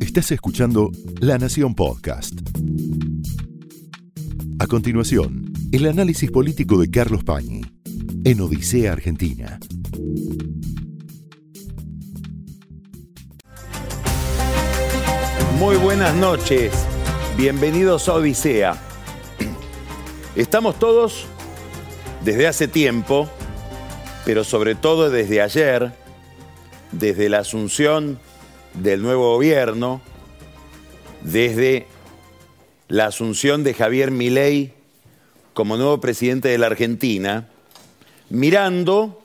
Estás escuchando La Nación Podcast. A continuación, el análisis político de Carlos Pañi en Odisea Argentina. Muy buenas noches, bienvenidos a Odisea. Estamos todos desde hace tiempo, pero sobre todo desde ayer, desde la asunción del nuevo gobierno, desde la asunción de Javier Milei como nuevo presidente de la Argentina, mirando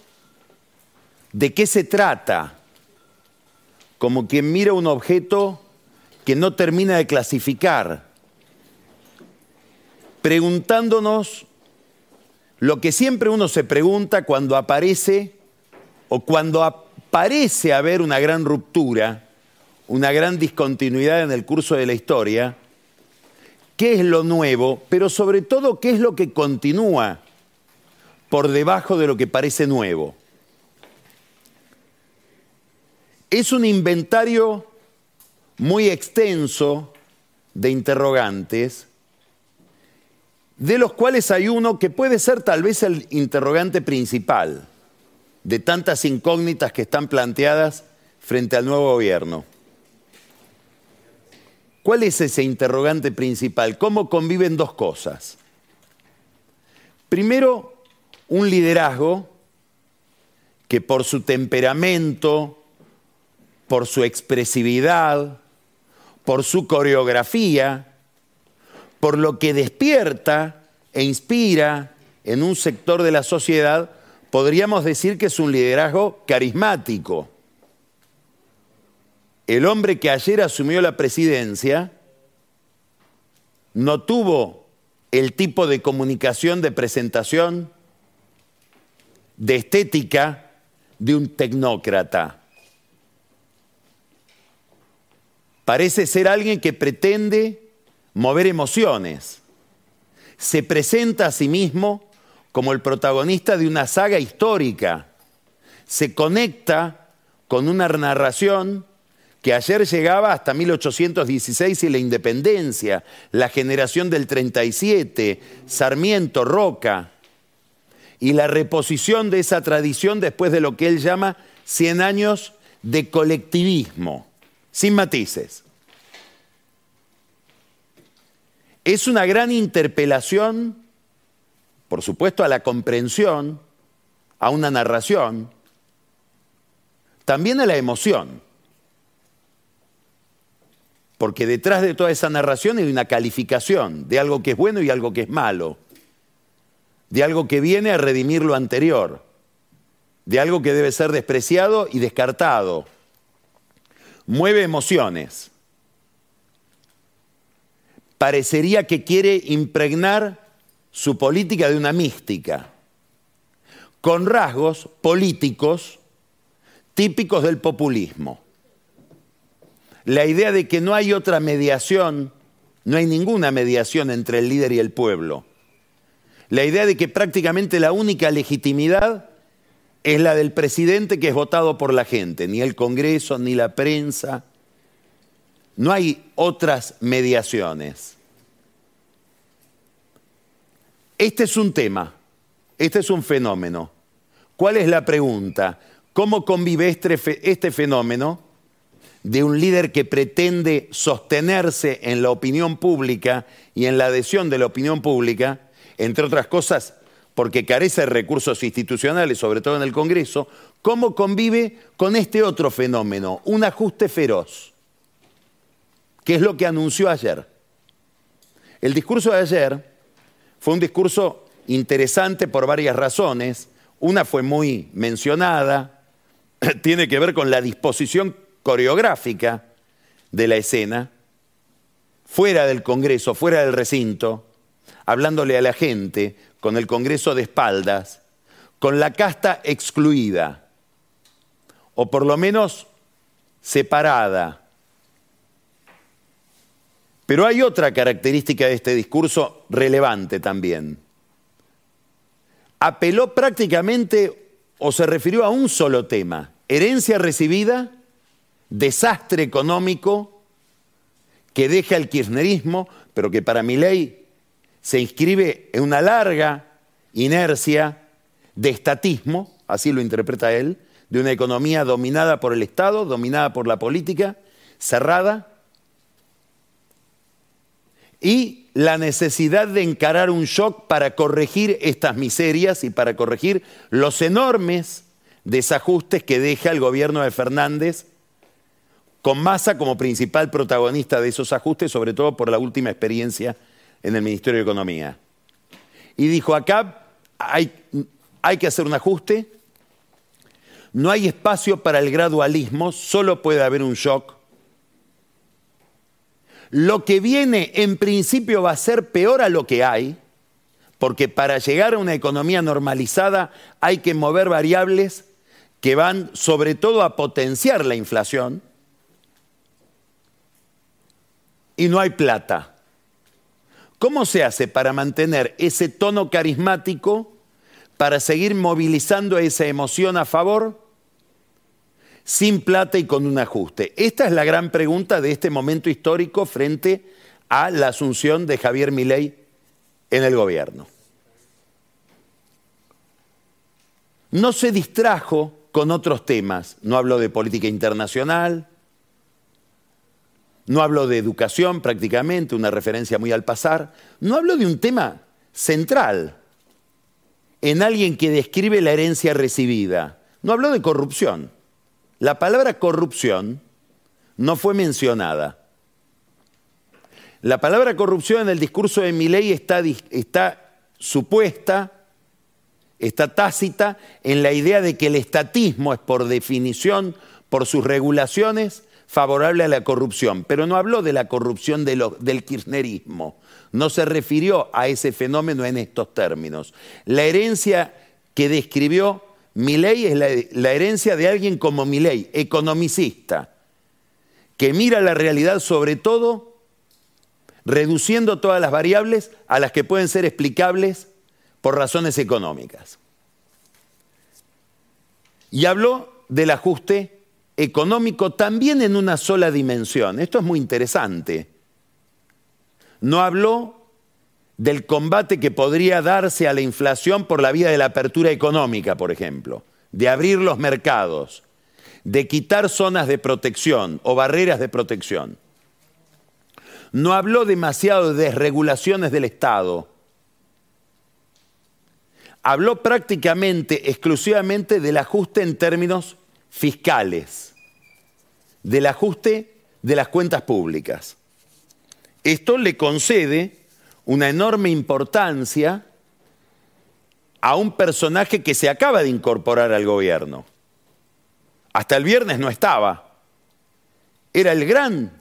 de qué se trata, como quien mira un objeto que no termina de clasificar, preguntándonos lo que siempre uno se pregunta cuando aparece o cuando parece haber una gran ruptura, una gran discontinuidad en el curso de la historia, qué es lo nuevo, pero sobre todo qué es lo que continúa por debajo de lo que parece nuevo. Es un inventario muy extenso de interrogantes, de los cuales hay uno que puede ser tal vez el interrogante principal de tantas incógnitas que están planteadas frente al nuevo gobierno. ¿Cuál es ese interrogante principal? ¿Cómo conviven dos cosas? Primero, un liderazgo que por su temperamento, por su expresividad, por su coreografía, por lo que despierta e inspira en un sector de la sociedad, podríamos decir que es un liderazgo carismático. El hombre que ayer asumió la presidencia no tuvo el tipo de comunicación, de presentación, de estética de un tecnócrata. Parece ser alguien que pretende mover emociones. Se presenta a sí mismo como el protagonista de una saga histórica. Se conecta con una narración que ayer llegaba hasta 1816 y la independencia, la generación del 37, Sarmiento, Roca, y la reposición de esa tradición después de lo que él llama 100 años de colectivismo sin matices. Es una gran interpelación, por supuesto, a la comprensión, a una narración, también a la emoción. Porque detrás de toda esa narración hay una calificación de algo que es bueno y algo que es malo, de algo que viene a redimir lo anterior, de algo que debe ser despreciado y descartado mueve emociones. Parecería que quiere impregnar su política de una mística, con rasgos políticos típicos del populismo. La idea de que no hay otra mediación, no hay ninguna mediación entre el líder y el pueblo. La idea de que prácticamente la única legitimidad es la del presidente que es votado por la gente, ni el Congreso, ni la prensa. No hay otras mediaciones. Este es un tema, este es un fenómeno. ¿Cuál es la pregunta? ¿Cómo convive este, este fenómeno de un líder que pretende sostenerse en la opinión pública y en la adhesión de la opinión pública, entre otras cosas, porque carece de recursos institucionales, sobre todo en el Congreso, cómo convive con este otro fenómeno, un ajuste feroz, que es lo que anunció ayer. El discurso de ayer fue un discurso interesante por varias razones. Una fue muy mencionada, tiene que ver con la disposición coreográfica de la escena, fuera del Congreso, fuera del recinto, hablándole a la gente, con el Congreso de espaldas, con la casta excluida, o por lo menos separada. Pero hay otra característica de este discurso relevante también. Apeló prácticamente o se refirió a un solo tema, herencia recibida desastre económico que deja el kirchnerismo, pero que para mi ley se inscribe en una larga inercia de estatismo, así lo interpreta él, de una economía dominada por el Estado, dominada por la política, cerrada, y la necesidad de encarar un shock para corregir estas miserias y para corregir los enormes desajustes que deja el gobierno de Fernández, con Massa como principal protagonista de esos ajustes, sobre todo por la última experiencia en el Ministerio de Economía. Y dijo, acá hay, hay que hacer un ajuste, no hay espacio para el gradualismo, solo puede haber un shock. Lo que viene en principio va a ser peor a lo que hay, porque para llegar a una economía normalizada hay que mover variables que van sobre todo a potenciar la inflación y no hay plata. ¿Cómo se hace para mantener ese tono carismático, para seguir movilizando esa emoción a favor? sin plata y con un ajuste? Esta es la gran pregunta de este momento histórico frente a la asunción de Javier Milei en el gobierno. No se distrajo con otros temas, no habló de política internacional, no habló de educación prácticamente, una referencia muy al pasar, no habló de un tema central en alguien que describe la herencia recibida, no habló de corrupción. La palabra corrupción no fue mencionada. La palabra corrupción en el discurso de Milei está, está supuesta, está tácita en la idea de que el estatismo es por definición, por sus regulaciones, favorable a la corrupción, pero no habló de la corrupción del kirchnerismo, no se refirió a ese fenómeno en estos términos. La herencia que describió Milei es la, herencia de alguien como Milei, economicista, que mira la realidad sobre todo reduciendo todas las variables a las que pueden ser explicables por razones económicas. Y habló del ajuste económico también en una sola dimensión. Esto es muy interesante. No habló del combate que podría darse a la inflación por la vía de la apertura económica, por ejemplo, de abrir los mercados, de quitar zonas de protección o barreras de protección. No habló demasiado de desregulaciones del Estado. Habló prácticamente exclusivamente del ajuste en términos fiscales, del ajuste de las cuentas públicas. Esto le concede una enorme importancia a un personaje que se acaba de incorporar al gobierno. Hasta el viernes no estaba. Era el gran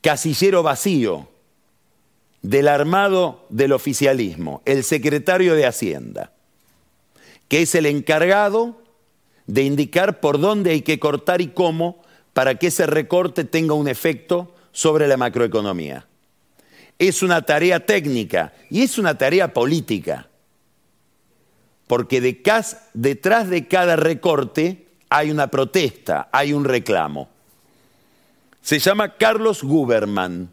casillero vacío del armado del oficialismo, el secretario de Hacienda, que es el encargado de indicar por dónde hay que cortar y cómo para que ese recorte tenga un efecto sobre la macroeconomía es una tarea técnica y es una tarea política. Porque detrás de cada recorte hay una protesta, hay un reclamo. Se llama Carlos Guberman,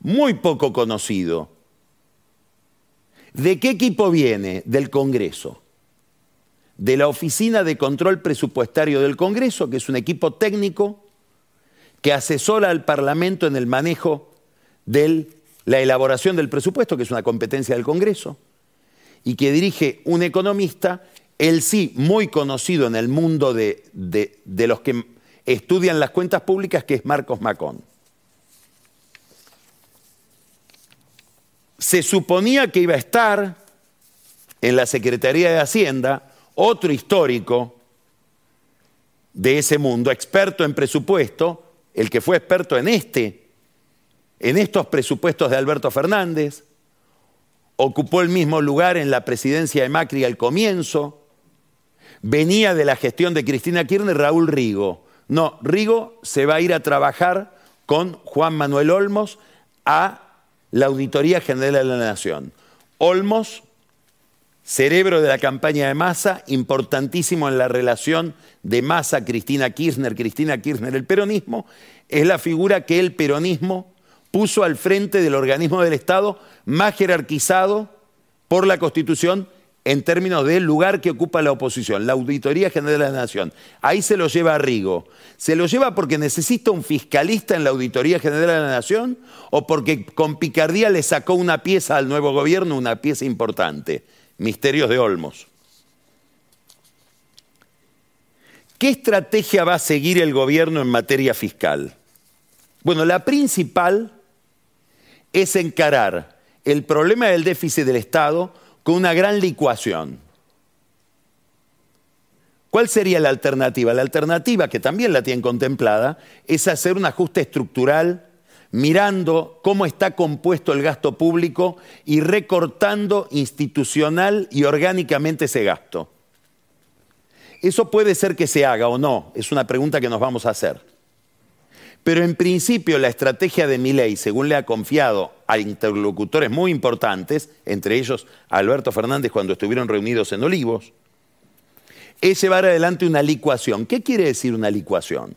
muy poco conocido. ¿De qué equipo viene? Del Congreso. De la Oficina de Control Presupuestario del Congreso, que es un equipo técnico que asesora al Parlamento en el manejo del la elaboración del presupuesto, que es una competencia del Congreso, y que dirige un economista, él sí muy conocido en el mundo de, los que estudian las cuentas públicas, que es Marcos Macón. Se suponía que iba a estar en la Secretaría de Hacienda otro histórico de ese mundo, experto en presupuesto, el que fue experto en este en estos presupuestos de Alberto Fernández, ocupó el mismo lugar en la presidencia de Macri al comienzo, venía de la gestión de Cristina Kirchner Raúl Rigo. No, Rigo se va a ir a trabajar con Juan Manuel Olmos a la Auditoría General de la Nación. Olmos cerebro de la campaña de Massa, importantísimo en la relación de Massa, Cristina Kirchner, Cristina Kirchner, el peronismo, es la figura que el peronismo puso al frente del organismo del Estado más jerarquizado por la Constitución en términos del lugar que ocupa la oposición, la Auditoría General de la Nación. Ahí se lo lleva a Rigo. ¿Se lo lleva porque necesita un fiscalista en la Auditoría General de la Nación o porque con picardía le sacó una pieza al nuevo gobierno, una pieza importante? Misterios de Olmos. ¿Qué estrategia va a seguir el gobierno en materia fiscal? Bueno, la principal es encarar el problema del déficit del Estado con una gran licuación. ¿Cuál sería la alternativa? La alternativa, que también la tienen contemplada, es hacer un ajuste estructural mirando cómo está compuesto el gasto público y recortando institucional y orgánicamente ese gasto. Eso puede ser que se haga o no, es una pregunta que nos vamos a hacer. Pero en principio la estrategia de ley, según le ha confiado a interlocutores muy importantes, entre ellos Alberto Fernández cuando estuvieron reunidos en Olivos, es llevar adelante una licuación. ¿Qué quiere decir una licuación?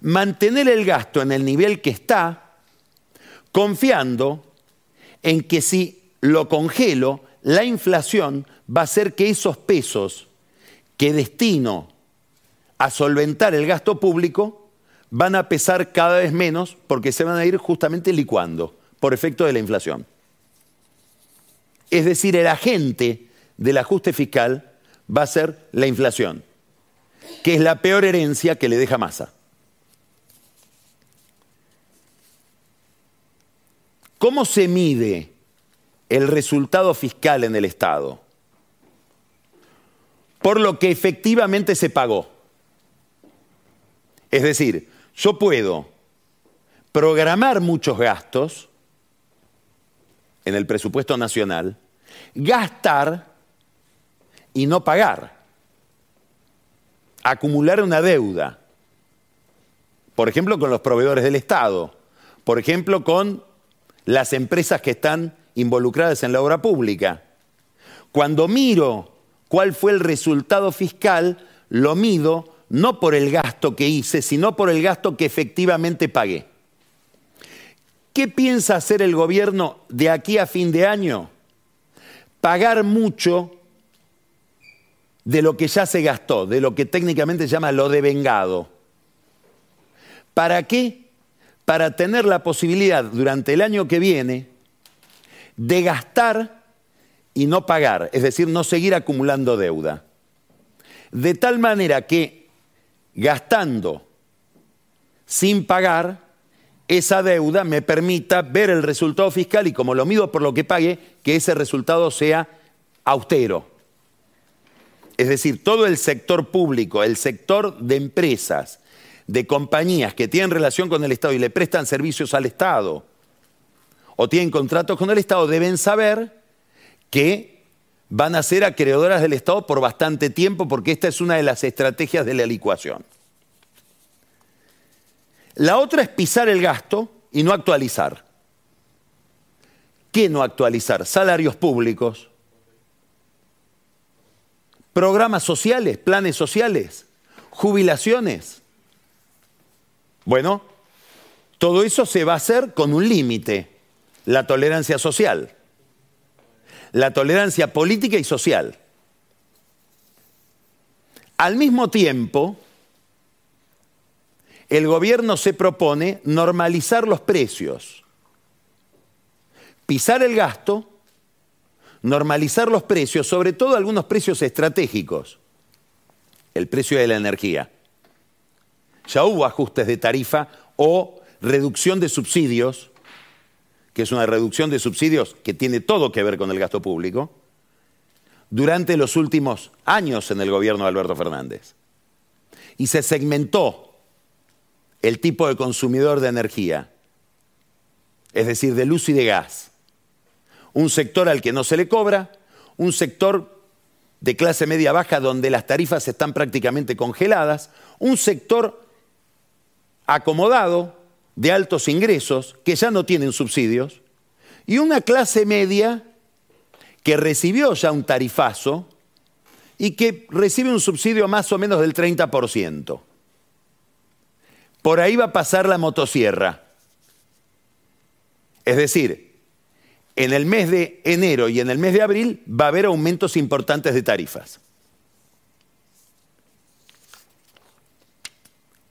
Mantener el gasto en el nivel que está, confiando en que si lo congelo, la inflación va a hacer que esos pesos que destino a solventar el gasto público van a pesar cada vez menos porque se van a ir justamente licuando por efecto de la inflación. Es decir, el agente del ajuste fiscal va a ser la inflación, que es la peor herencia que le deja masa. ¿Cómo se mide el resultado fiscal en el Estado? Por lo que efectivamente se pagó. Es decir, yo puedo programar muchos gastos en el presupuesto nacional, gastar y no pagar, acumular una deuda, por ejemplo con los proveedores del Estado, por ejemplo con las empresas que están involucradas en la obra pública. Cuando miro cuál fue el resultado fiscal, lo mido no por el gasto que hice, sino por el gasto que efectivamente pagué. ¿Qué piensa hacer el gobierno de aquí a fin de año? Pagar mucho de lo que ya se gastó, de lo que técnicamente se llama lo devengado. ¿Para qué? Para tener la posibilidad durante el año que viene de gastar y no pagar, es decir, no seguir acumulando deuda. De tal manera que gastando sin pagar, esa deuda me permita ver el resultado fiscal y como lo mido por lo que pague, que ese resultado sea austero. Es decir, todo el sector público, el sector de empresas, de compañías que tienen relación con el Estado y le prestan servicios al Estado o tienen contratos con el Estado, deben saber que van a ser acreedoras del Estado por bastante tiempo porque esta es una de las estrategias de la licuación. La otra es pisar el gasto y no actualizar. ¿Qué no actualizar? Salarios públicos, programas sociales, planes sociales, jubilaciones. Bueno, todo eso se va a hacer con un límite, la tolerancia social la tolerancia política y social. Al mismo tiempo, el gobierno se propone normalizar los precios, pisar el gasto, normalizar los precios, sobre todo algunos precios estratégicos, el precio de la energía. Ya hubo ajustes de tarifa o reducción de subsidios que es una reducción de subsidios que tiene todo que ver con el gasto público, durante los últimos años en el gobierno de Alberto Fernández. Y se segmentó el tipo de consumidor de energía, es decir, de luz y de gas. Un sector al que no se le cobra, un sector de clase media baja donde las tarifas están prácticamente congeladas, un sector acomodado de altos ingresos que ya no tienen subsidios y una clase media que recibió ya un tarifazo y que recibe un subsidio más o menos del 30%. Por ahí va a pasar la motosierra. Es decir, en el mes de enero y en el mes de abril va a haber aumentos importantes de tarifas.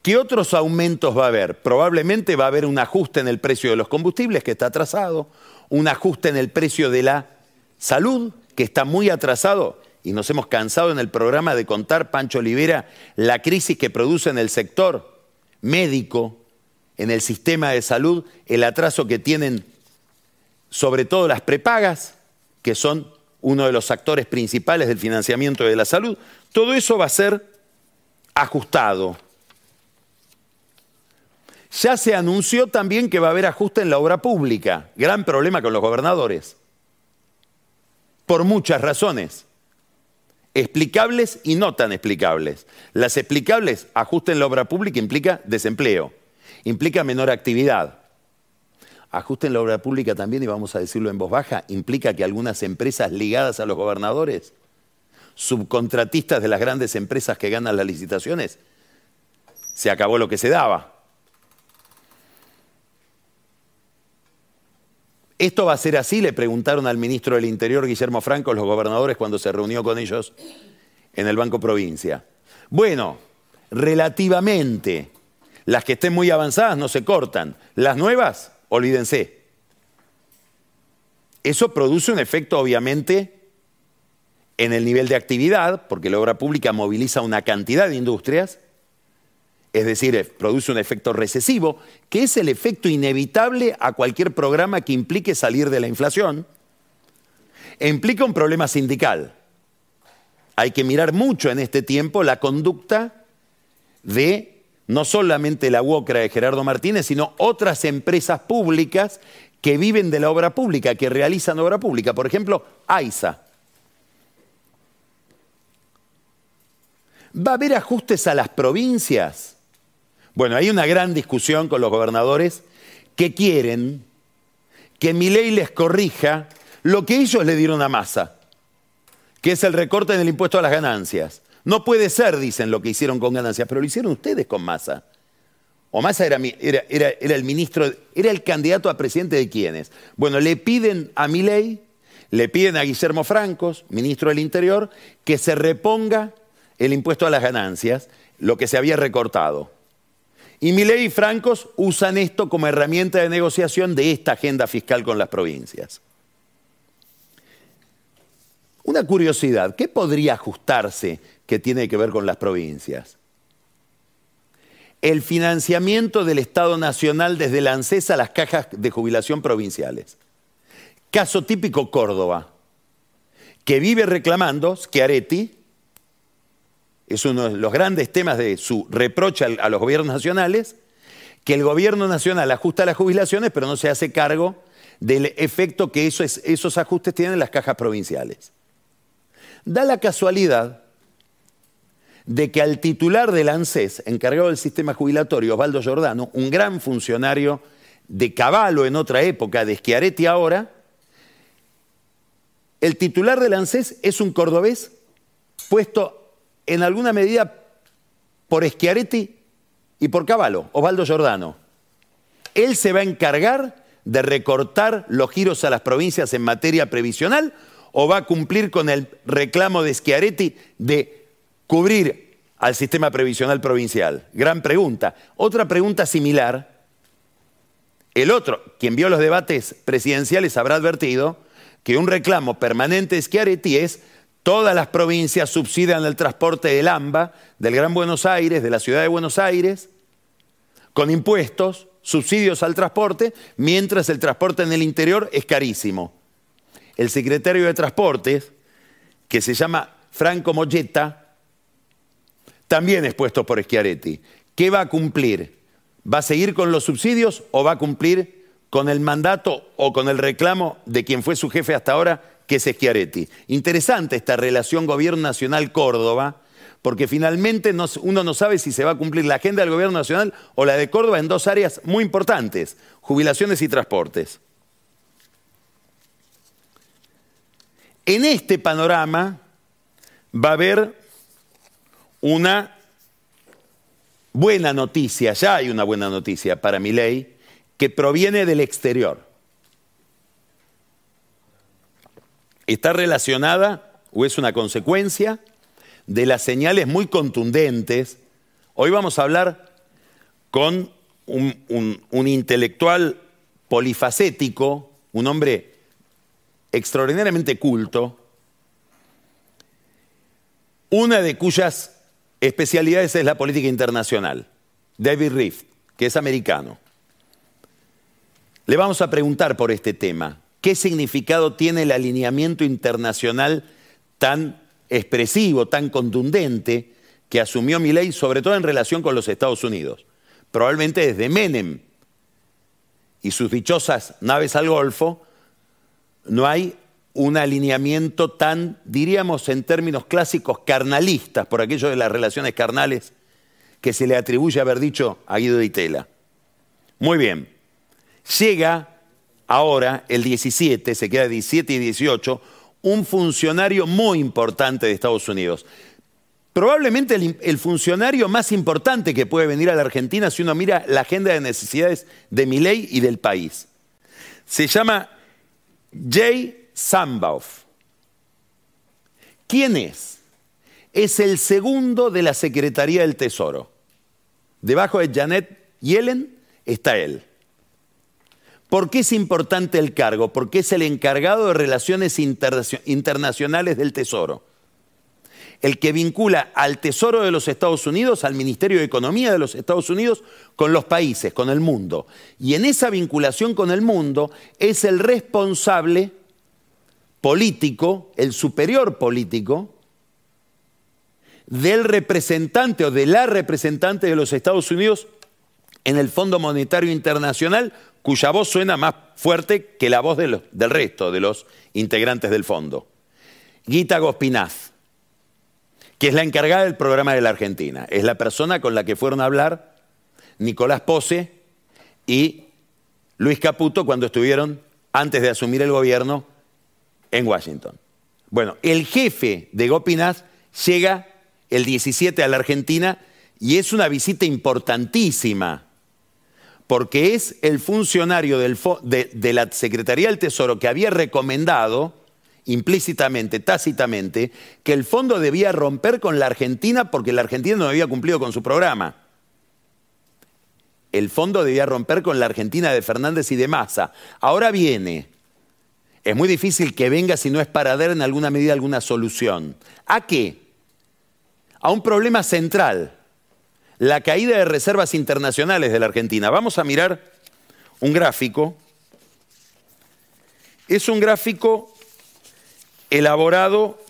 ¿Qué otros aumentos va a haber? Probablemente va a haber un ajuste en el precio de los combustibles, que está atrasado, un ajuste en el precio de la salud, que está muy atrasado, y nos hemos cansado en el programa de contar, Pancho Olivera, la crisis que produce en el sector médico, en el sistema de salud, el atraso que tienen sobre todo las prepagas, que son uno de los actores principales del financiamiento de la salud. Todo eso va a ser ajustado. Ya se anunció también que va a haber ajuste en la obra pública. Gran problema con los gobernadores. Por muchas razones. Explicables y no tan explicables. Las explicables, ajuste en la obra pública implica desempleo, implica menor actividad. Ajuste en la obra pública también, y vamos a decirlo en voz baja, implica que algunas empresas ligadas a los gobernadores, subcontratistas de las grandes empresas que ganan las licitaciones, se acabó lo que se daba. ¿Esto va a ser así? Le preguntaron al ministro del Interior, Guillermo Franco, los gobernadores cuando se reunió con ellos en el Banco Provincia. Bueno, relativamente, las que estén muy avanzadas no se cortan, las nuevas, olvídense. Eso produce un efecto, obviamente, en el nivel de actividad, porque la obra pública moviliza una cantidad de industrias, es decir, produce un efecto recesivo, que es el efecto inevitable a cualquier programa que implique salir de la inflación, implica un problema sindical. Hay que mirar mucho en este tiempo la conducta de no solamente la UOCRA de Gerardo Martínez, sino otras empresas públicas que viven de la obra pública, que realizan obra pública. Por ejemplo, AISA. ¿Va a haber ajustes a las provincias? Bueno, hay una gran discusión con los gobernadores que quieren que mi ley les corrija lo que ellos le dieron a Massa, que es el recorte en el impuesto a las ganancias. No puede ser, dicen, lo que hicieron con ganancias, pero lo hicieron ustedes con Massa. O Massa era, el ministro, era el candidato a presidente de quiénes. Bueno, le piden a mi ley, le piden a Guillermo Francos, ministro del Interior, que se reponga el impuesto a las ganancias, lo que se había recortado. Y Milei y Francos usan esto como herramienta de negociación de esta agenda fiscal con las provincias. Una curiosidad, ¿qué podría ajustarse que tiene que ver con las provincias? El financiamiento del Estado Nacional desde la ANSES a las cajas de jubilación provinciales. Caso típico Córdoba, que vive reclamando, Schiaretti, es uno de los grandes temas de su reproche a los gobiernos nacionales, que el gobierno nacional ajusta las jubilaciones, pero no se hace cargo del efecto que esos, ajustes tienen en las cajas provinciales. Da la casualidad de que al titular del ANSES, encargado del sistema jubilatorio, Osvaldo Giordano, un gran funcionario de Caballo en otra época, de Schiaretti ahora, el titular del ANSES es un cordobés puesto en alguna medida por Schiaretti y por Caballo, Osvaldo Giordano. Él se va a encargar de recortar los giros a las provincias en materia previsional o va a cumplir con el reclamo de Schiaretti de cubrir al sistema previsional provincial? Gran pregunta. Otra pregunta similar. El otro, quien vio los debates presidenciales, habrá advertido que un reclamo permanente de Schiaretti es Todas las provincias subsidian el transporte del AMBA, del Gran Buenos Aires, de la ciudad de Buenos Aires, con impuestos, subsidios al transporte, mientras el transporte en el interior es carísimo. El secretario de Transportes, que se llama Franco Molletta, también es puesto por Schiaretti. ¿Qué va a cumplir? ¿Va a seguir con los subsidios o va a cumplir con el mandato o con el reclamo de quien fue su jefe hasta ahora, que es Schiaretti. Interesante esta relación Gobierno Nacional Córdoba, porque finalmente uno no sabe si se va a cumplir la agenda del Gobierno Nacional o la de Córdoba en dos áreas muy importantes, jubilaciones y transportes. En este panorama va a haber una buena noticia, ya hay una buena noticia para mi ley, que proviene del exterior. Está relacionada o es una consecuencia de las señales muy contundentes. Hoy vamos a hablar con un, intelectual polifacético, un hombre extraordinariamente culto, una de cuyas especialidades es la política internacional, David Rift, que es americano. Le vamos a preguntar por este tema, ¿qué significado tiene el alineamiento internacional tan expresivo, tan contundente que asumió ley, sobre todo en relación con los Estados Unidos? Probablemente desde Menem y sus dichosas naves al Golfo, no hay un alineamiento tan, diríamos en términos clásicos, carnalistas, por aquello de las relaciones carnales que se le atribuye haber dicho a Guido de Itela. Muy bien, llega ahora el 17, se queda 17 y 18, un funcionario muy importante de Estados Unidos. Probablemente el, funcionario más importante que puede venir a la Argentina si uno mira la agenda de necesidades de mi ley y del país. Se llama Jay Sambauf. ¿Quién es? Es el segundo de la Secretaría del Tesoro. Debajo de Janet Yellen está él. ¿Por qué es importante el cargo? Porque es el encargado de relaciones internacionales del Tesoro. El que vincula al Tesoro de los Estados Unidos, al Ministerio de Economía de los Estados Unidos, con los países, con el mundo. Y en esa vinculación con el mundo es el responsable político, el superior político, del representante o de la representante de los Estados Unidos en el Fondo Monetario Internacional, cuya voz suena más fuerte que la voz del resto de los integrantes del fondo. Gita Gospinaz, que es la encargada del programa de la Argentina. Es la persona con la que fueron a hablar Nicolás Pose y Luis Caputo cuando estuvieron, antes de asumir el gobierno, en Washington. Bueno, el jefe de Gopinath llega el 17 a la Argentina y es una visita importantísima, porque es el funcionario de, de la Secretaría del Tesoro que había recomendado implícitamente, tácitamente, que el fondo debía romper con la Argentina porque la Argentina no había cumplido con su programa. El fondo debía romper con la Argentina de Fernández y de Massa. Ahora viene es muy difícil que venga si no es para dar en alguna medida alguna solución. ¿A qué? A un problema central, la caída de reservas internacionales de la Argentina. Vamos a mirar un gráfico. Es un gráfico elaborado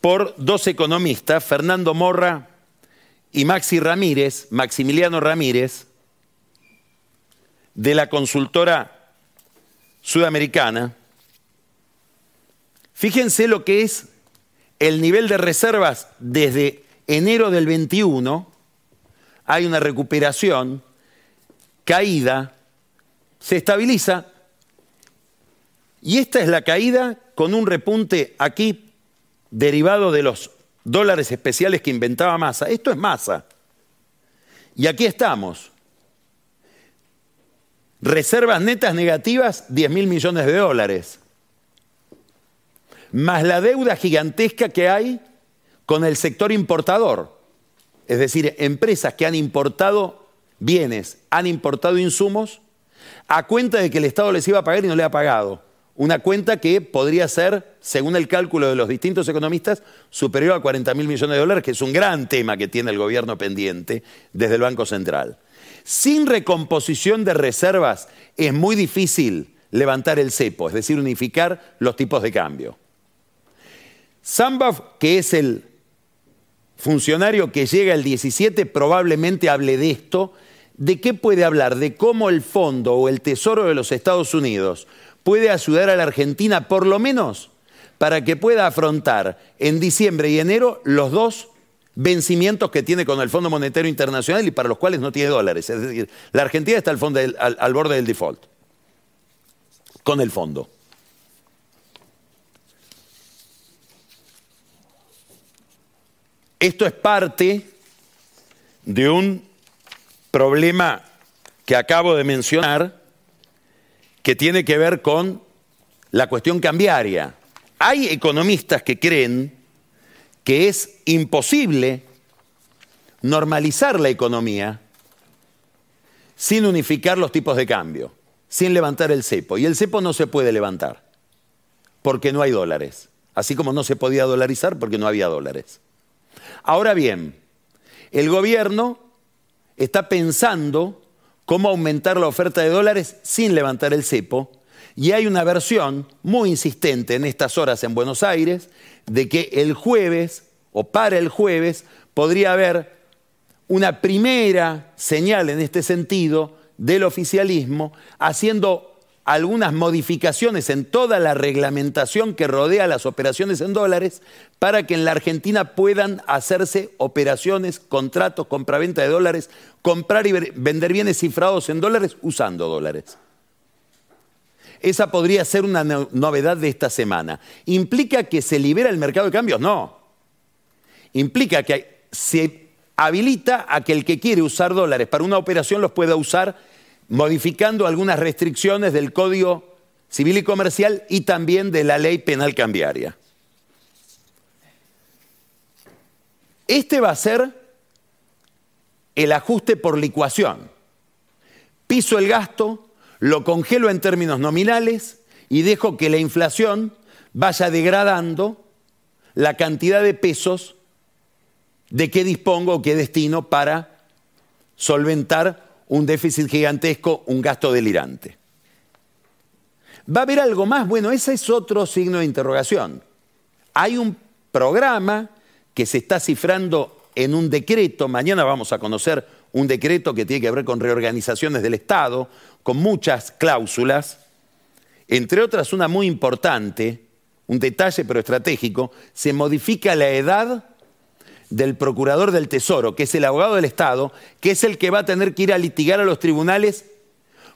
por dos economistas, Fernando Morra y Maxi Ramírez, Maximiliano Ramírez, de la consultora sudamericana. Fíjense lo que es el nivel de reservas desde enero del 21. Hay una recuperación, caída, se estabiliza. Y esta es la caída con un repunte aquí derivado de los dólares especiales que inventaba Massa. Esto es Massa. Y aquí estamos. Reservas netas negativas, 10 mil millones de dólares más la deuda gigantesca que hay con el sector importador. Es decir, empresas que han importado bienes, han importado insumos, a cuenta de que el Estado les iba a pagar y no le ha pagado. Una cuenta que podría ser, según el cálculo de los distintos economistas, superior a 40 mil millones de dólares, que es un gran tema que tiene el gobierno pendiente desde el Banco Central. Sin recomposición de reservas es muy difícil levantar el cepo, es decir, unificar los tipos de cambio. Zambaf, que es el funcionario que llega el 17, probablemente hable de esto. ¿De qué puede hablar? De cómo el fondo o el Tesoro de los Estados Unidos puede ayudar a la Argentina, por lo menos, para que pueda afrontar en diciembre y enero los dos vencimientos que tiene con el Fondo Monetario Internacional y para los cuales no tiene dólares. Es decir, la Argentina está al, al borde del default con el fondo. Esto es parte de un problema que acabo de mencionar que tiene que ver con la cuestión cambiaria. Hay economistas que creen que es imposible normalizar la economía sin unificar los tipos de cambio, sin levantar el cepo. Y el cepo no se puede levantar porque no hay dólares, así como no se podía dolarizar porque no había dólares. Ahora bien, el gobierno está pensando cómo aumentar la oferta de dólares sin levantar el cepo y hay una versión muy insistente en estas horas en Buenos Aires de que el jueves o para el jueves podría haber una primera señal en este sentido del oficialismo haciendo algunas modificaciones en toda la reglamentación que rodea las operaciones en dólares para que en la Argentina puedan hacerse operaciones, contratos, compraventa de dólares, comprar y vender bienes cifrados en dólares usando dólares. Esa podría ser una novedad de esta semana. ¿Implica que se libera el mercado de cambios? No. Implica que se habilita a que el que quiere usar dólares para una operación los pueda usar modificando algunas restricciones del Código Civil y Comercial y también de la Ley Penal Cambiaria. Este va a ser el ajuste por licuación. Piso el gasto, lo congelo en términos nominales y dejo que la inflación vaya degradando la cantidad de pesos de que dispongo o que destino para solventar un déficit gigantesco, un gasto delirante. ¿Va a haber algo más? Bueno, ese es otro signo de interrogación. Hay un programa que se está cifrando en un decreto, mañana vamos a conocer un decreto que tiene que ver con reorganizaciones del Estado, con muchas cláusulas, entre otras una muy importante, un detalle pero estratégico, se modifica la edad del procurador del Tesoro, que es el abogado del Estado, que es el que va a tener que ir a litigar a los tribunales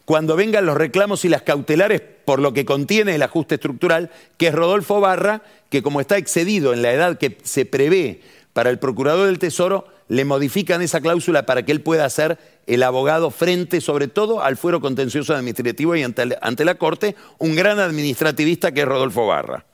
cuando vengan los reclamos y las cautelares por lo que contiene el ajuste estructural, que es Rodolfo Barra, que como está excedido en la edad que se prevé para el procurador del Tesoro, le modifican esa cláusula para que él pueda ser el abogado frente sobre todo al fuero contencioso administrativo y ante, la Corte, un gran administrativista que es Rodolfo Barra.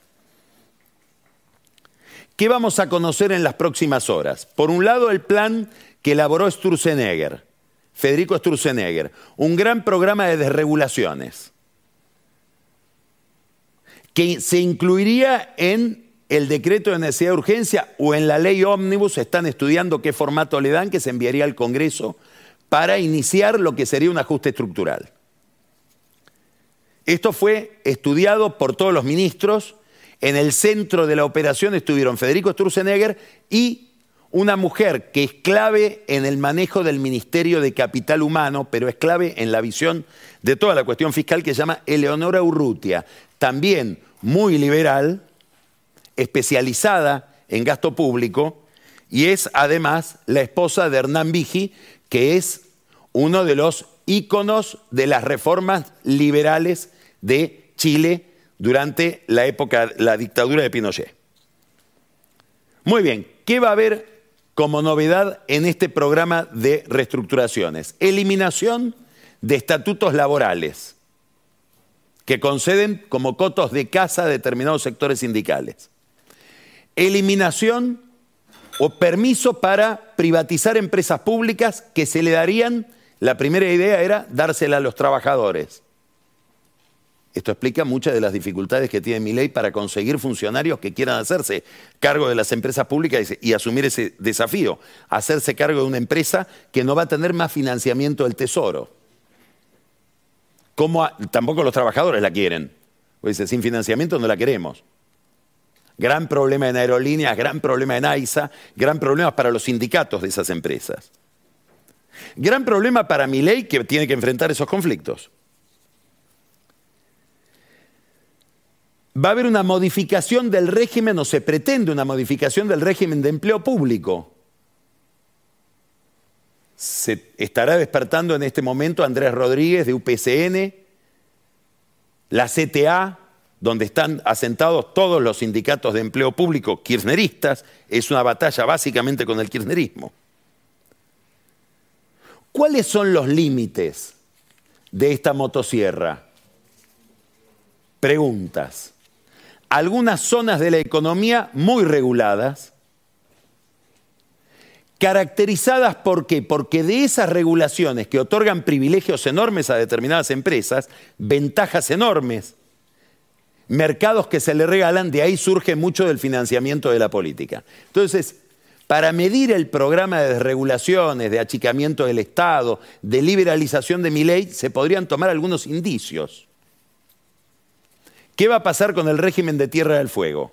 ¿Qué vamos a conocer en las próximas horas? Por un lado, el plan que elaboró Sturzenegger, Federico Sturzenegger, un gran programa de desregulaciones que se incluiría en el decreto de necesidad de urgencia o en la ley ómnibus, están estudiando qué formato le dan, que se enviaría al Congreso para iniciar lo que sería un ajuste estructural. Esto fue estudiado por todos los ministros. En el centro de la operación estuvieron Federico Sturzenegger y una mujer que es clave en el manejo del Ministerio de Capital Humano, pero es clave en la visión de toda la cuestión fiscal que se llama Eleonora Urrutia, también muy liberal, especializada en gasto público y es además la esposa de Hernán Vigi, que es uno de los íconos de las reformas liberales de Chile durante la época, la dictadura de Pinochet. Muy bien, ¿qué va a haber como novedad en este programa de reestructuraciones? Eliminación de estatutos laborales que conceden como cotos de casa a determinados sectores sindicales eliminación o permiso para privatizar empresas públicas que se le darían, la primera idea era dársela a los trabajadores. Esto explica muchas de las dificultades que tiene mi ley para conseguir funcionarios que quieran hacerse cargo de las empresas públicas y asumir ese desafío, hacerse cargo de una empresa que no va a tener más financiamiento del Tesoro. Tampoco los trabajadores la quieren. Pues sin financiamiento no la queremos. Gran problema en aerolíneas, gran problema en AISA, gran problema para los sindicatos de esas empresas. Gran problema para mi ley que tiene que enfrentar esos conflictos. Va a haber una modificación del régimen o se pretende una modificación del régimen de empleo público. Se estará despertando en este momento Andrés Rodríguez de UPCN, la CTA, donde están asentados todos los sindicatos de empleo público kirchneristas, es una batalla básicamente con el kirchnerismo. ¿Cuáles son los límites de esta motosierra? Preguntas. Algunas zonas de la economía muy reguladas, caracterizadas por qué? Porque de esas regulaciones que otorgan privilegios enormes a determinadas empresas, ventajas enormes, mercados que se le regalan, de ahí surge mucho del financiamiento de la política. Entonces, para medir el programa de desregulaciones, de achicamiento del Estado, de liberalización de mi ley, se podrían tomar algunos indicios. ¿Qué va a pasar con el régimen de Tierra del Fuego?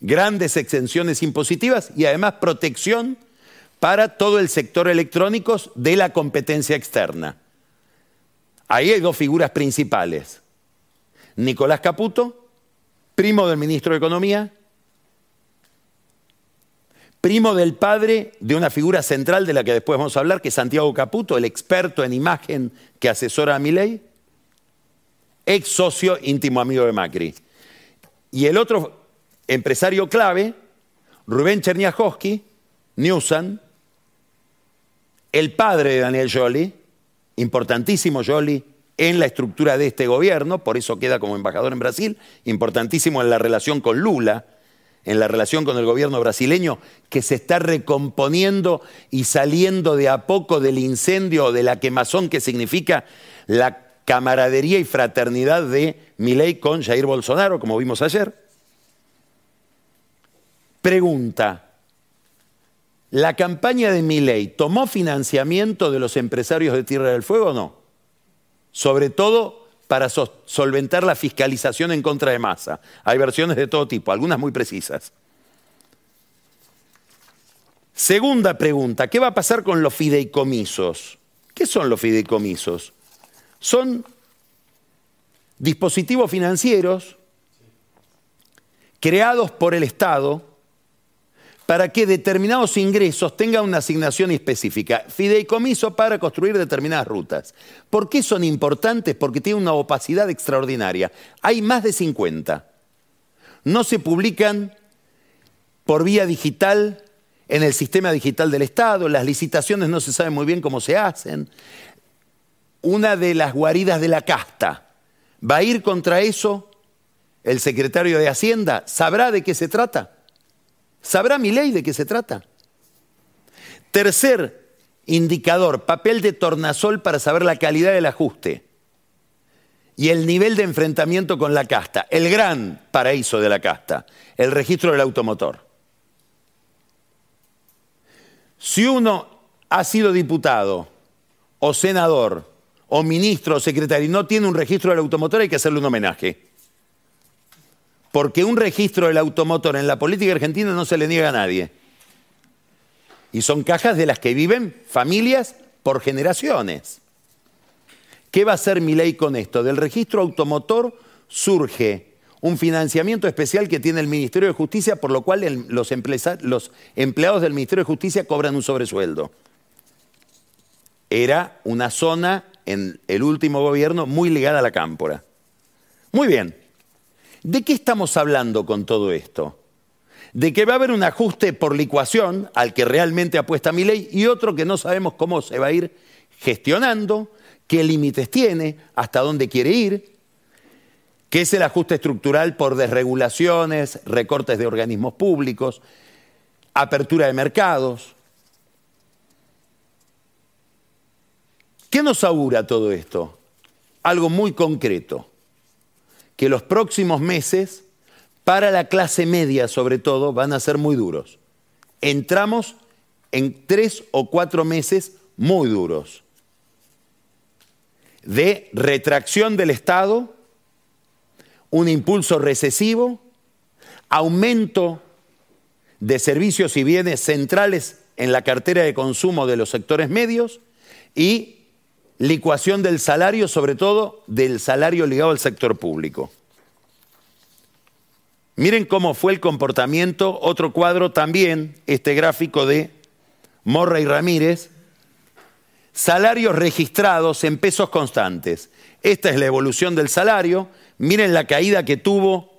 Grandes exenciones impositivas y además protección para todo el sector electrónico de la competencia externa. Ahí hay dos figuras principales. Nicolás Caputo, primo del ministro de Economía, primo del padre de una figura central de la que después vamos a hablar, que es Santiago Caputo, el experto en imagen que asesora a Milei, ex socio íntimo amigo de Macri. Y el otro empresario clave, Rubén Cherniakowski, Newsan, el padre de Daniel Jolie, importantísimo Jolie en la estructura de este gobierno, por eso queda como embajador en Brasil, importantísimo en la relación con Lula, en la relación con el gobierno brasileño, que se está recomponiendo y saliendo de a poco del incendio, de la quemazón que significa la camaradería y fraternidad de Milei con Jair Bolsonaro, como vimos ayer. Pregunta, ¿la campaña de Milei tomó financiamiento de los empresarios de Tierra del Fuego o no? sobre todo para solventar la fiscalización en contra de masa. Hay versiones de todo tipo, algunas muy precisas. Segunda pregunta, ¿qué va a pasar con los fideicomisos? ¿Qué son los fideicomisos? Son dispositivos financieros creados por el Estado para que determinados ingresos tengan una asignación específica. Fideicomiso para construir determinadas rutas. ¿Por qué son importantes? Porque tienen una opacidad extraordinaria. Hay más de 50. No se publican por vía digital en el sistema digital del Estado, las licitaciones no se sabe muy bien cómo se hacen. Una de las guaridas de la casta. ¿Va a ir contra eso el secretario de Hacienda? ¿Sabrá de qué se trata? ¿Sabrá mi ley de qué se trata? Tercer indicador, papel de tornasol para saber la calidad del ajuste y el nivel de enfrentamiento con la casta, el gran paraíso de la casta, el registro del automotor. Si uno ha sido diputado o senador o ministro o secretario y no tiene un registro del automotor, hay que hacerle un homenaje. Porque un registro del automotor en la política argentina no se le niega a nadie. Y son cajas de las que viven familias por generaciones. ¿Qué va a hacer mi ley con esto? Del registro automotor surge un financiamiento especial que tiene el Ministerio de Justicia, por lo cual los, los empleados del Ministerio de Justicia cobran un sobresueldo. Era una zona en el último gobierno muy ligada a la cámpora. Muy bien, ¿De qué estamos hablando con todo esto? De que va a haber un ajuste por licuación al que realmente apuesta mi ley y otro que no sabemos cómo se va a ir gestionando, qué límites tiene, hasta dónde quiere ir, qué es el ajuste estructural por desregulaciones, recortes de organismos públicos, apertura de mercados. ¿Qué nos augura todo esto? Algo muy concreto que los próximos meses, para la clase media sobre todo, van a ser muy duros. Entramos en tres o cuatro meses muy duros de retracción del Estado, un impulso recesivo, aumento de servicios y bienes centrales en la cartera de consumo de los sectores medios y licuación del salario, sobre todo del salario ligado al sector público. Miren cómo fue el comportamiento, otro cuadro también, este gráfico de Morra y Ramírez, salarios registrados en pesos constantes. Esta es la evolución del salario, miren la caída que tuvo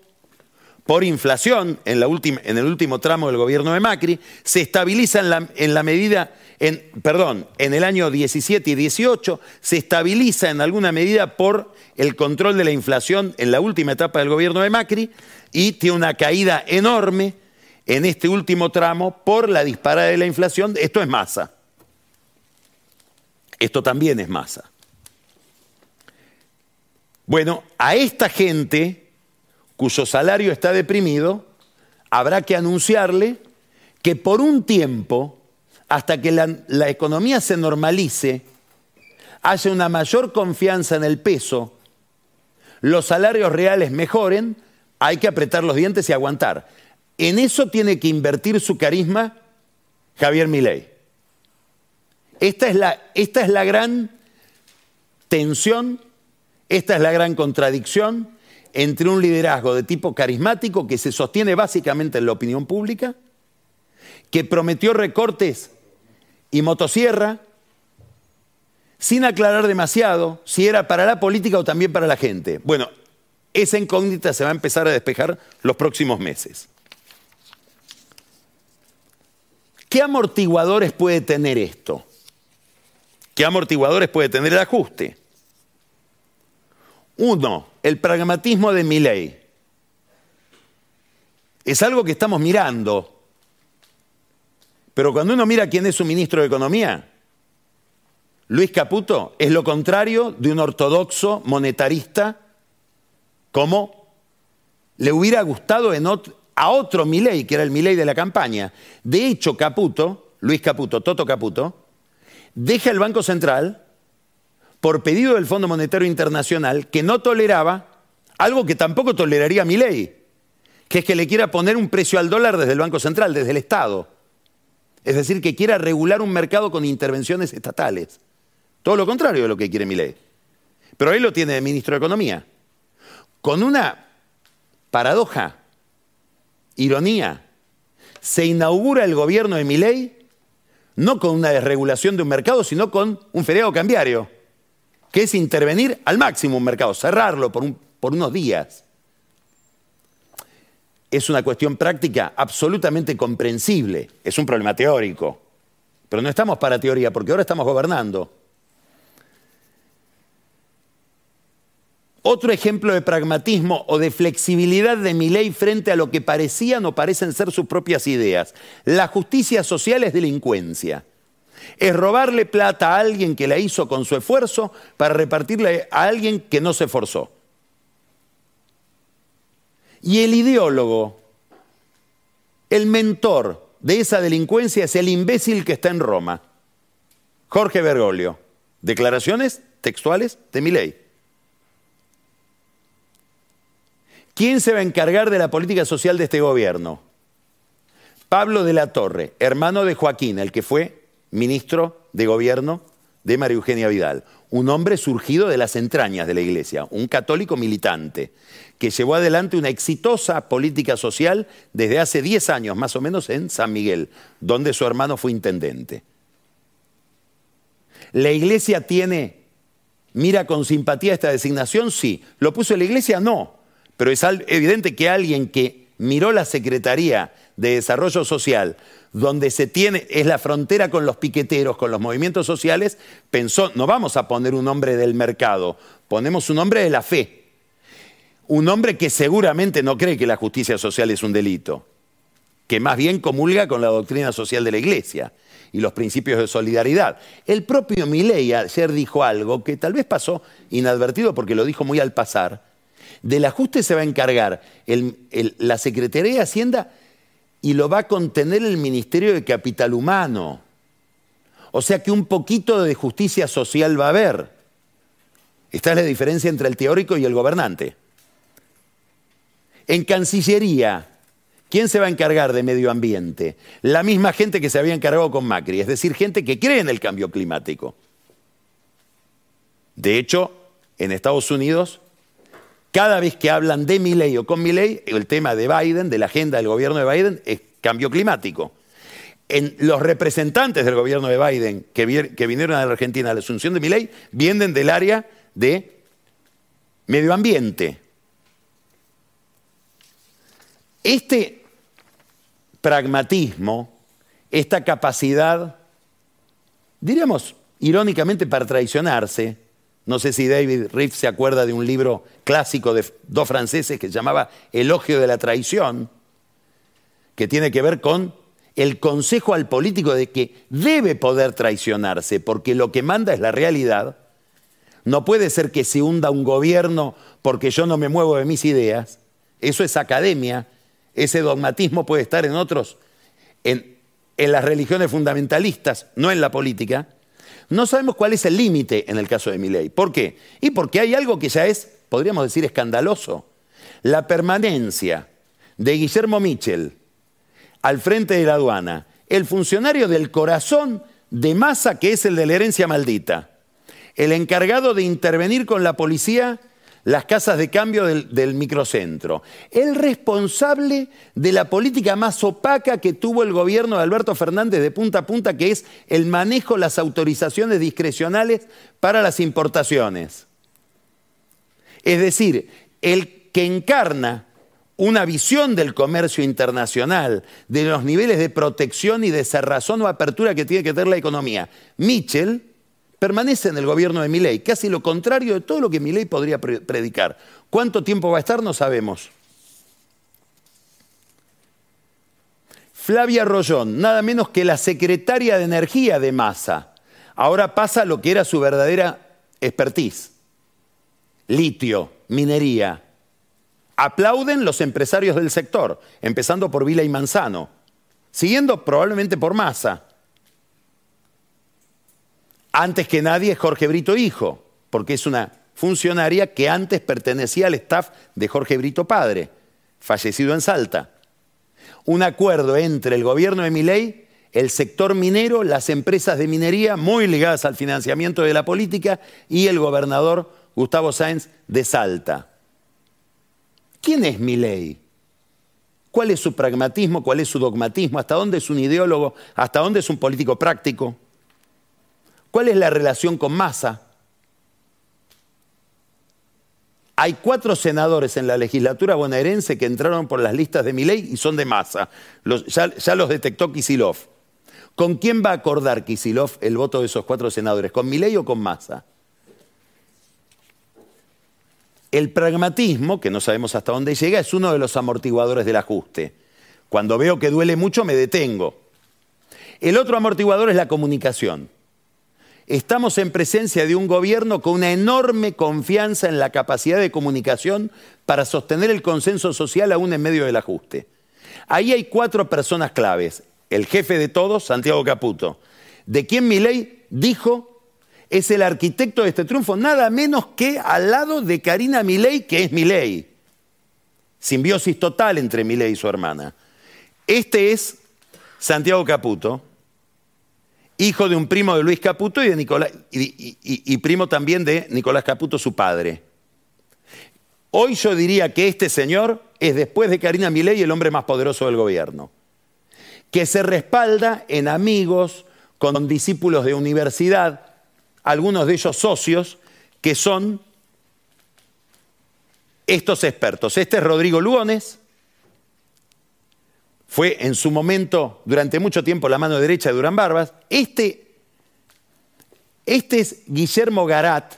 por inflación en, la en el último tramo del gobierno de Macri, se estabiliza en la, en la medida, en, perdón, en el año 17 y 18, se estabiliza en alguna medida por el control de la inflación en la última etapa del gobierno de Macri y tiene una caída enorme en este último tramo por la disparada de la inflación. Esto es masa. Esto también es masa. Bueno, a esta gente cuyo salario está deprimido, habrá que anunciarle que por un tiempo, hasta que la, economía se normalice, haya una mayor confianza en el peso, los salarios reales mejoren, hay que apretar los dientes y aguantar. En eso tiene que invertir su carisma Javier Milei. Esta es la, esta es la gran tensión, esta es la gran contradicción entre un liderazgo de tipo carismático que se sostiene básicamente en la opinión pública, que prometió recortes y motosierra, sin aclarar demasiado si era para la política o también para la gente. Bueno, esa incógnita se va a empezar a despejar los próximos meses. ¿Qué amortiguadores puede tener esto? ¿Qué amortiguadores puede tener el ajuste? Uno, el pragmatismo de mi ley. Es algo que estamos mirando. Pero cuando uno mira quién es su ministro de Economía, Luis Caputo es lo contrario de un ortodoxo monetarista como le hubiera gustado a otro Milei, que era el Milei de la campaña. De hecho, Caputo, Luis Caputo, Toto Caputo, deja el Banco Central por pedido del Fondo Monetario Internacional que no toleraba algo que tampoco toleraría Milei, que es que le quiera poner un precio al dólar desde el Banco Central, desde el Estado. Es decir, que quiera regular un mercado con intervenciones estatales. Todo lo contrario de lo que quiere Milei. Pero ahí lo tiene de ministro de Economía. Con una paradoja ironía, se inaugura el gobierno de Milei no con una desregulación de un mercado, sino con un feriado cambiario, que es intervenir al máximo un mercado, cerrarlo por, unos días. Es una cuestión práctica absolutamente comprensible, es un problema teórico, pero no estamos para teoría, porque ahora estamos gobernando. Otro ejemplo de pragmatismo o de flexibilidad de mi ley frente a lo que parecían o parecen ser sus propias ideas. La justicia social es delincuencia. Es robarle plata a alguien que la hizo con su esfuerzo para repartirle a alguien que no se esforzó. Y el ideólogo, el mentor de esa delincuencia es el imbécil que está en Roma, Jorge Bergoglio. Declaraciones textuales de mi ley. ¿Quién se va a encargar de la política social de este gobierno? Pablo de la Torre, hermano de Joaquín, el que fue ministro de gobierno de María Eugenia Vidal, un hombre surgido de las entrañas de la iglesia, un católico militante, que llevó adelante una exitosa política social desde hace 10 años más o menos en San Miguel, donde su hermano fue intendente. ¿La iglesia tiene, mira con simpatía esta designación? Sí. ¿Lo puso la iglesia? No pero es evidente que alguien que miró la Secretaría de Desarrollo Social, donde se tiene, es la frontera con los piqueteros, con los movimientos sociales, pensó, no vamos a poner un hombre del mercado, ponemos un hombre de la fe. Un hombre que seguramente no cree que la justicia social es un delito, que más bien comulga con la doctrina social de la Iglesia y los principios de solidaridad. El propio Milei ayer dijo algo que tal vez pasó inadvertido porque lo dijo muy al pasar, del ajuste se va a encargar la Secretaría de Hacienda y lo va a contener el Ministerio de Capital Humano. O sea que un poquito de justicia social va a haber. Esta es la diferencia entre el teórico y el gobernante. En Cancillería, ¿quién se va a encargar de medio ambiente? La misma gente que se había encargado con Macri, es decir, gente que cree en el cambio climático. De hecho, en Estados Unidos cada vez que hablan de mi ley o con mi ley, el tema de Biden, de la agenda del gobierno de Biden, es cambio climático. En los representantes del gobierno de Biden que, vinieron a la Argentina a la asunción de mi ley vienen del área de medio ambiente. Este pragmatismo, esta capacidad, diríamos irónicamente para traicionarse, no sé si David Riff se acuerda de un libro clásico de dos franceses que se llamaba Elogio de la traición, que tiene que ver con el consejo al político de que debe poder traicionarse, porque lo que manda es la realidad. No puede ser que se hunda un gobierno porque yo no me muevo de mis ideas. Eso es academia. Ese dogmatismo puede estar en otros, en, en las religiones fundamentalistas, no en la política. No sabemos cuál es el límite en el caso de Milei. ¿Por qué? Y porque hay algo que ya es, podríamos decir, escandaloso. La permanencia de Guillermo Michel al frente de la aduana, el funcionario del corazón de masa que es el de la herencia maldita, el encargado de intervenir con la policía las casas de cambio del, microcentro, el responsable de la política más opaca que tuvo el gobierno de Alberto Fernández de punta a punta, que es el manejo las autorizaciones discrecionales para las importaciones. Es decir, el que encarna una visión del comercio internacional, de los niveles de protección y de cerrazón o apertura que tiene que tener la economía. Mitchell permanece en el gobierno de Milei, casi lo contrario de todo lo que Milei podría predicar. ¿Cuánto tiempo va a estar? No sabemos. Flavia Rollón, nada menos que la secretaria de Energía de Massa, ahora pasa lo que era su verdadera expertise. Litio, minería, Aplauden los empresarios del sector, empezando por Vila y Manzano, siguiendo probablemente por Massa. Antes que nadie es Jorge Brito Hijo, porque es una funcionaria que antes pertenecía al staff de Jorge Brito Padre, fallecido en Salta. Un acuerdo entre el gobierno de Miley, el sector minero, las empresas de minería muy ligadas al financiamiento de la política y el gobernador Gustavo Sáenz de Salta. ¿Quién es Milei? ¿Cuál es su pragmatismo? ¿Cuál es su dogmatismo? ¿Hasta dónde es un ideólogo? ¿Hasta dónde es un político práctico? ¿Cuál es la relación con Massa? Hay cuatro senadores en la legislatura bonaerense que entraron por las listas de Milei y son de Massa. ya, ya, los detectó Kisilov. ¿Con quién va a acordar Kisilov el voto de esos cuatro senadores? ¿Con Milei o con Massa? El pragmatismo, que no sabemos hasta dónde llega, es uno de los amortiguadores del ajuste. Cuando veo que duele mucho, me detengo. El otro amortiguador es la comunicación. Estamos en presencia de un gobierno con una enorme confianza en la capacidad de comunicación para sostener el consenso social aún en medio del ajuste. Ahí hay cuatro personas claves. El jefe de todos, Santiago Caputo, de quien ley dijo es el arquitecto de este triunfo, nada menos que al lado de Karina Milei, que es Milei. Simbiosis total entre Milei y su hermana. Este es Santiago Caputo, hijo de un primo de Luis Caputo y, de Nicolás, y, primo también de Nicolás Caputo, su padre. Hoy yo diría que este señor es, después de Karina Milei, el hombre más poderoso del gobierno, que se respalda en amigos, con discípulos de universidad, algunos de ellos socios, que son estos expertos. Este es Rodrigo Lugones, fue en su momento, durante mucho tiempo, la mano derecha de Durán Barbas. Este, este es Guillermo Garat,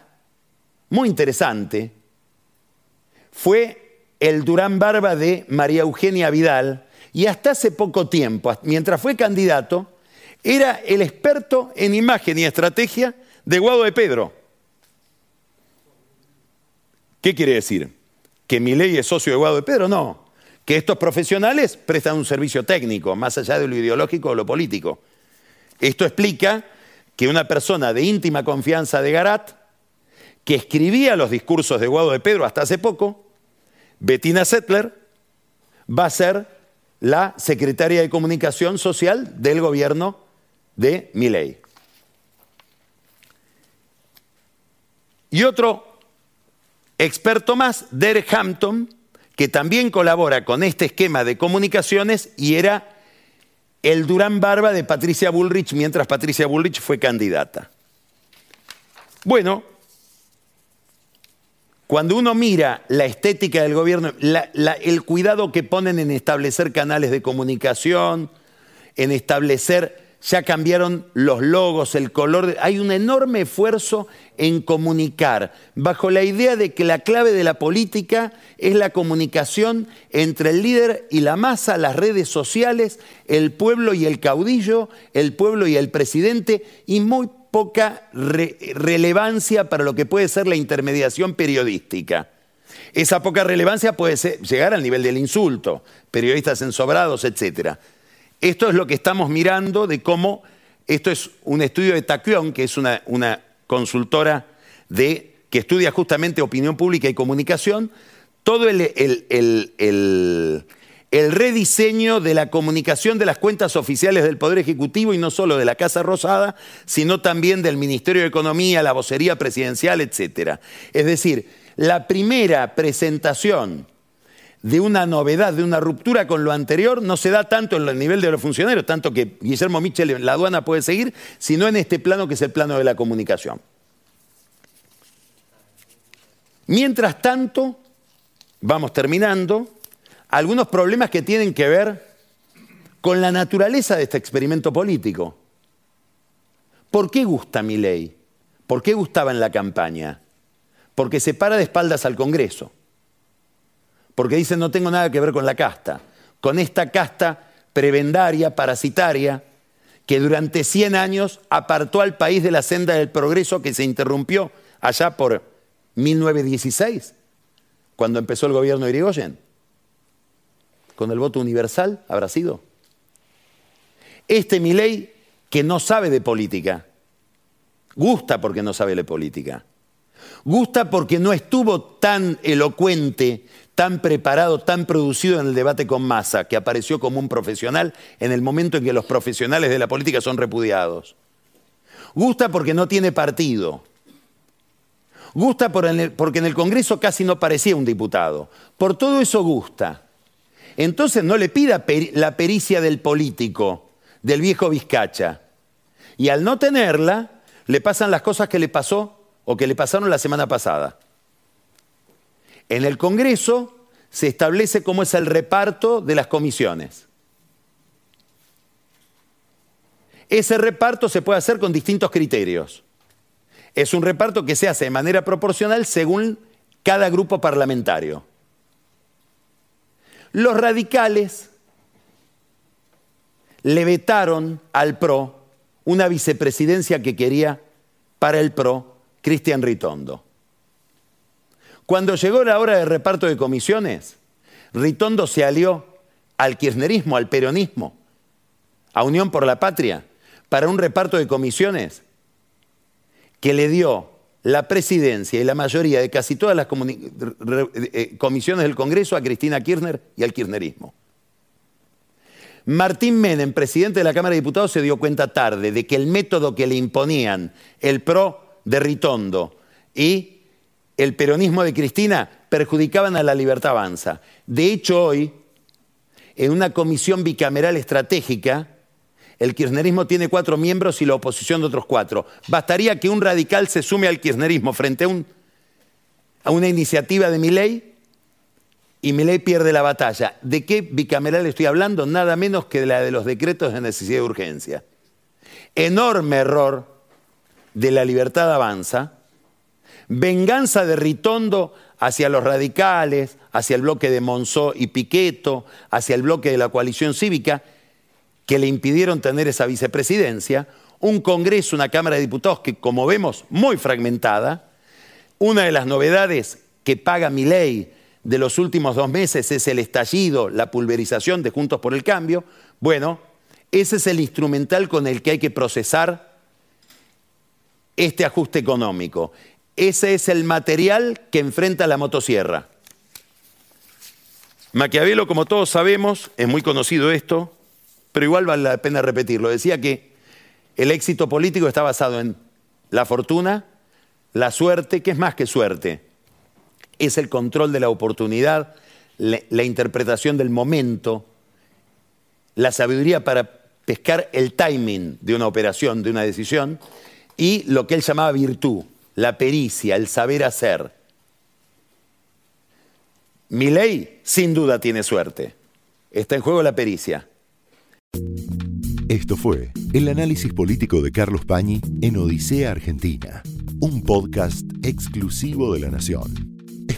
muy interesante. Fue el Durán Barba de María Eugenia Vidal y hasta hace poco tiempo, mientras fue candidato, era el experto en imagen y estrategia de Guado de Pedro. ¿Qué quiere decir? ¿Que mi ley es socio de Guado de Pedro? No. Que estos profesionales prestan un servicio técnico, más allá de lo ideológico o lo político. Esto explica que una persona de íntima confianza de Garat, que escribía los discursos de Guado de Pedro hasta hace poco, Bettina Settler, va a ser la secretaria de comunicación social del gobierno de Miley. Y otro experto más, Derek Hampton, que también colabora con este esquema de comunicaciones y era el Durán Barba de Patricia Bullrich mientras Patricia Bullrich fue candidata. Bueno, Cuando uno mira la estética del gobierno, el cuidado que ponen en establecer canales de comunicación, en establecer, ya cambiaron los logos, el color, hay un enorme esfuerzo en comunicar, bajo la idea de que la clave de la política es la comunicación entre el líder y la masa, las redes sociales, el pueblo y el caudillo, el pueblo y el presidente, y muy poca relevancia para lo que puede ser la intermediación periodística. Esa poca relevancia puede llegar al nivel del insulto, periodistas ensobrados, etc. Esto es lo que estamos mirando de cómo, esto es un estudio de Taquión, que es una, consultora de, que estudia justamente opinión pública y comunicación, todo el el rediseño de la comunicación de las cuentas oficiales del Poder Ejecutivo y no solo de la Casa Rosada, sino también del Ministerio de Economía, la vocería presidencial, etc. Es decir, la primera presentación de una novedad, de una ruptura con lo anterior, no se da tanto en el nivel de los funcionarios, tanto que Guillermo Michel en la aduana puede seguir, sino en este plano que es el plano de la comunicación. Mientras tanto, vamos terminando, algunos problemas que tienen que ver con la naturaleza de este experimento político. ¿Por qué gusta mi ley? ¿Por qué gustaba en la campaña? Porque se para de espaldas al Congreso. Porque dice no tengo nada que ver con la casta, con esta casta prebendaria, parasitaria, que durante 100 años apartó al país de la senda del progreso que se interrumpió allá por 1916, cuando empezó el gobierno de Irigoyen con el voto universal habrá sido. Este Milei que no sabe de política, gusta porque no sabe de política, gusta porque no estuvo tan elocuente, tan preparado, tan producido en el debate con masa, que apareció como un profesional en el momento en que los profesionales de la política son repudiados. Gusta porque no tiene partido. Gusta porque en el Congreso casi no parecía un diputado. Por todo eso gusta entonces no le pida la pericia del político, del viejo Vizcacha. Y al no tenerla, le pasan las cosas que le pasó o que le pasaron la semana pasada. En el Congreso se establece cómo es el reparto de las comisiones. Ese reparto se puede hacer con distintos criterios. Es un reparto que se hace de manera proporcional según cada grupo parlamentario. Los radicales le vetaron al PRO una vicepresidencia que quería para el PRO Cristian Ritondo. Cuando llegó la hora de reparto de comisiones, Ritondo se alió al kirchnerismo, al peronismo, a Unión por la Patria, para un reparto de comisiones que le dio la presidencia y la mayoría de casi todas las eh, comisiones del Congreso a Cristina Kirchner y al kirchnerismo. Martín Menem, presidente de la Cámara de Diputados, se dio cuenta tarde de que el método que le imponían el PRO de Ritondo y el peronismo de Cristina perjudicaban a la libertad avanza. De hecho, hoy, en una comisión bicameral estratégica, el kirchnerismo tiene cuatro miembros y la oposición de otros cuatro. Bastaría que un radical se sume al kirchnerismo frente a, una iniciativa de mi ley y mi ley pierde la batalla. ¿De qué bicameral estoy hablando? Nada menos que de la de los decretos de necesidad de urgencia. Enorme error de la libertad avanza, venganza de Ritondo hacia los radicales, hacia el bloque de Monzó y Piqueto, hacia el bloque de la coalición cívica, que le impidieron tener esa vicepresidencia, un Congreso, una Cámara de Diputados que, como vemos, muy fragmentada. Una de las novedades que paga mi ley de los últimos dos meses es el estallido, la pulverización de Juntos por el Cambio. Bueno, ese es el instrumental con el que hay que procesar este ajuste económico. Ese es el material que enfrenta la motosierra. Maquiavelo, como todos sabemos, es muy conocido esto, pero igual vale la pena repetirlo. Decía que el éxito político está basado en la fortuna, la suerte, que es más que suerte, es el control de la oportunidad, la, interpretación del momento, la sabiduría para pescar el timing de una operación, de una decisión, y lo que él llamaba virtud, la pericia, el saber hacer. ley sin duda tiene suerte. Está en juego la pericia. Esto fue el análisis político de Carlos Pañi en Odisea Argentina, un podcast exclusivo de La Nación.